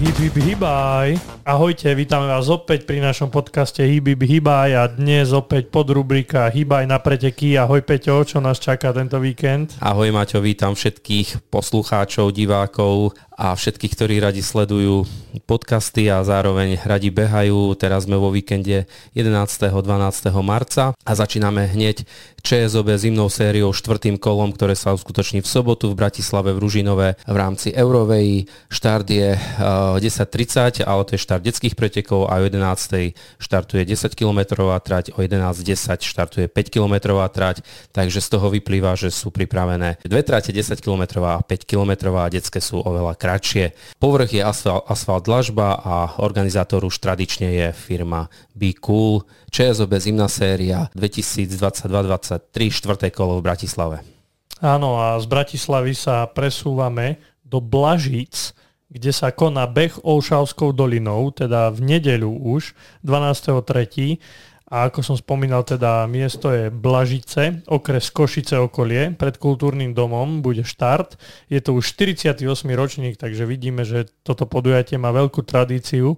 Hip hip hibaj. Ahojte, vítame vás opäť pri našom podcaste Hip hip hibaj a dnes opäť pod rubrika Hibaj na preteky. Ahoj Peťo, čo nás čaká tento víkend? Ahoj Maťo, vítam všetkých poslucháčov, divákov a všetkých, ktorí radi sledujú podcasty a zároveň radi behajú. Teraz sme vo víkende 11. 12. marca a začíname hneď ČSOB zimnou sériou štvrtým kolom, ktoré sa uskutoční v sobotu v Bratislave v Ružinové v rámci Eurovej. Štart je 10.30, ale to je štart detských pretekov a o 11. štartuje 10 km trať, o 11.10 štartuje 5 km trať, takže z toho vyplýva, že sú pripravené dve trate 10 km a 5 km a detské sú oveľa kratšie. Povrch je asfalt, asfalt dlažba a organizátor už tradične je firma Be Cool. ČSOB zimná séria 2022-2023, štvrté kolo v Bratislave. Áno a z Bratislavy sa presúvame do Blažíc, kde sa koná beh Olšavskou dolinou, teda v nedeľu už, 12.3. A ako som spomínal, teda miesto je Blažice, okres Košice okolie, pred kultúrnym domom bude štart. Je to už 48. ročník, takže vidíme, že toto podujatie má veľkú tradíciu.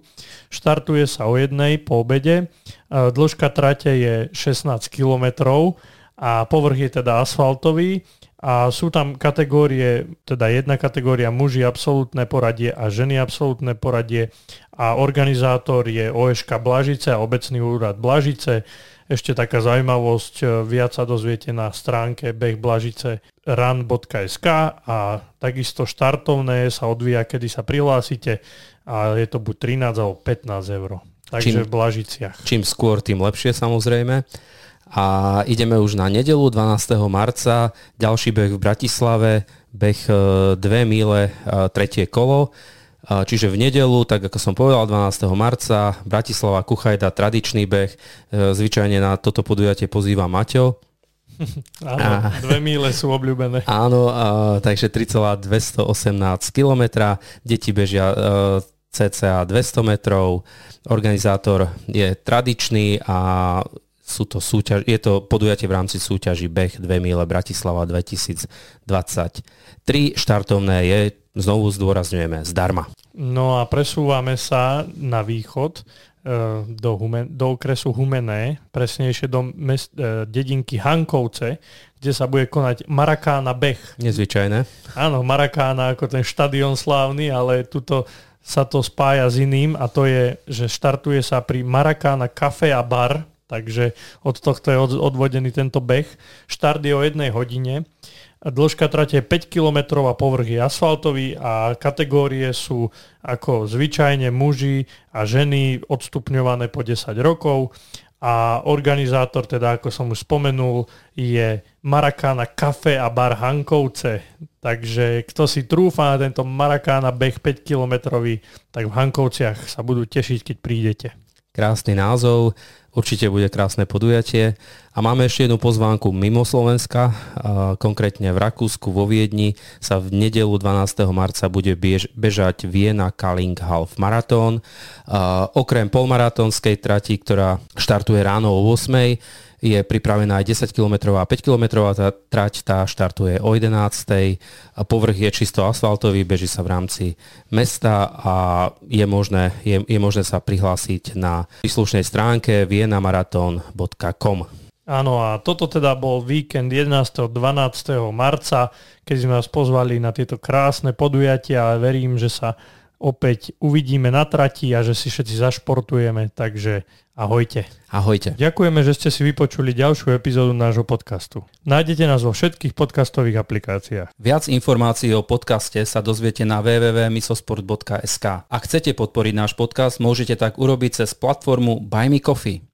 Štartuje sa o jednej po obede, dĺžka trate je 16 kilometrov a povrch je teda asfaltový a sú tam kategórie, teda jedna kategória muži absolútne poradie a ženy absolútne poradie a organizátor je OŠK Blažice a obecný úrad Blažice. Ešte taká zaujímavosť, e, viac sa dozviete na stránke behblažice run.sk a takisto štartovné sa odvíja, kedy sa prihlásite a je to buď 13 alebo 15 eur. Takže čím, v Blažiciach. Čím skôr, tým lepšie samozrejme. A ideme už na nedelu 12. marca, ďalší beh v Bratislave, beh 2 e, míle, e, tretie kolo. E, čiže v nedelu, tak ako som povedal, 12. marca, Bratislava, Kuchajda, tradičný beh. Zvyčajne na toto podujatie pozýva Maťo. Áno, dve míle sú obľúbené. Áno, a, takže 3,218 km. Deti bežia cca 200 metrov. Organizátor je tradičný a sú to súťaž, je to podujatie v rámci súťaži Beh 2 míle Bratislava 2023. Štartovné je, znovu zdôrazňujeme, zdarma. No a presúvame sa na východ e, do, Humen, do okresu Humené, presnejšie do mest, e, dedinky Hankovce, kde sa bude konať Marakána Beh. Nezvyčajné. Áno, Marakána ako ten štadión slávny, ale tuto sa to spája s iným a to je, že štartuje sa pri Marakána Café a Bar Takže od tohto je odvodený tento beh. Štart je o jednej hodine. Dĺžka trate je 5 km a povrch je asfaltový a kategórie sú ako zvyčajne muži a ženy odstupňované po 10 rokov a organizátor, teda ako som už spomenul, je Marakána Café a Bar Hankovce. Takže kto si trúfa na tento Marakána beh 5 kilometrový, tak v Hankovciach sa budú tešiť, keď prídete. Krásny názov. Určite bude krásne podujatie. A máme ešte jednu pozvánku mimo Slovenska, konkrétne v Rakúsku, vo Viedni sa v nedelu 12. marca bude bež, bežať Viena Kaling Half Marathon. Okrem polmaratónskej trati, ktorá štartuje ráno o 8 je pripravená aj 10 km a 5 km trať, tá štartuje o 11. Povrch je čisto asfaltový, beží sa v rámci mesta a je možné, je, je možné sa prihlásiť na príslušnej stránke vienamaraton.com. Áno a toto teda bol víkend 11. 12. marca, keď sme vás pozvali na tieto krásne podujatia a verím, že sa opäť uvidíme na trati a že si všetci zašportujeme, takže Ahojte. Ahojte. Ďakujeme, že ste si vypočuli ďalšiu epizódu nášho podcastu. Nájdete nás vo všetkých podcastových aplikáciách. Viac informácií o podcaste sa dozviete na www.misosport.sk. Ak chcete podporiť náš podcast, môžete tak urobiť cez platformu Buy Me Coffee.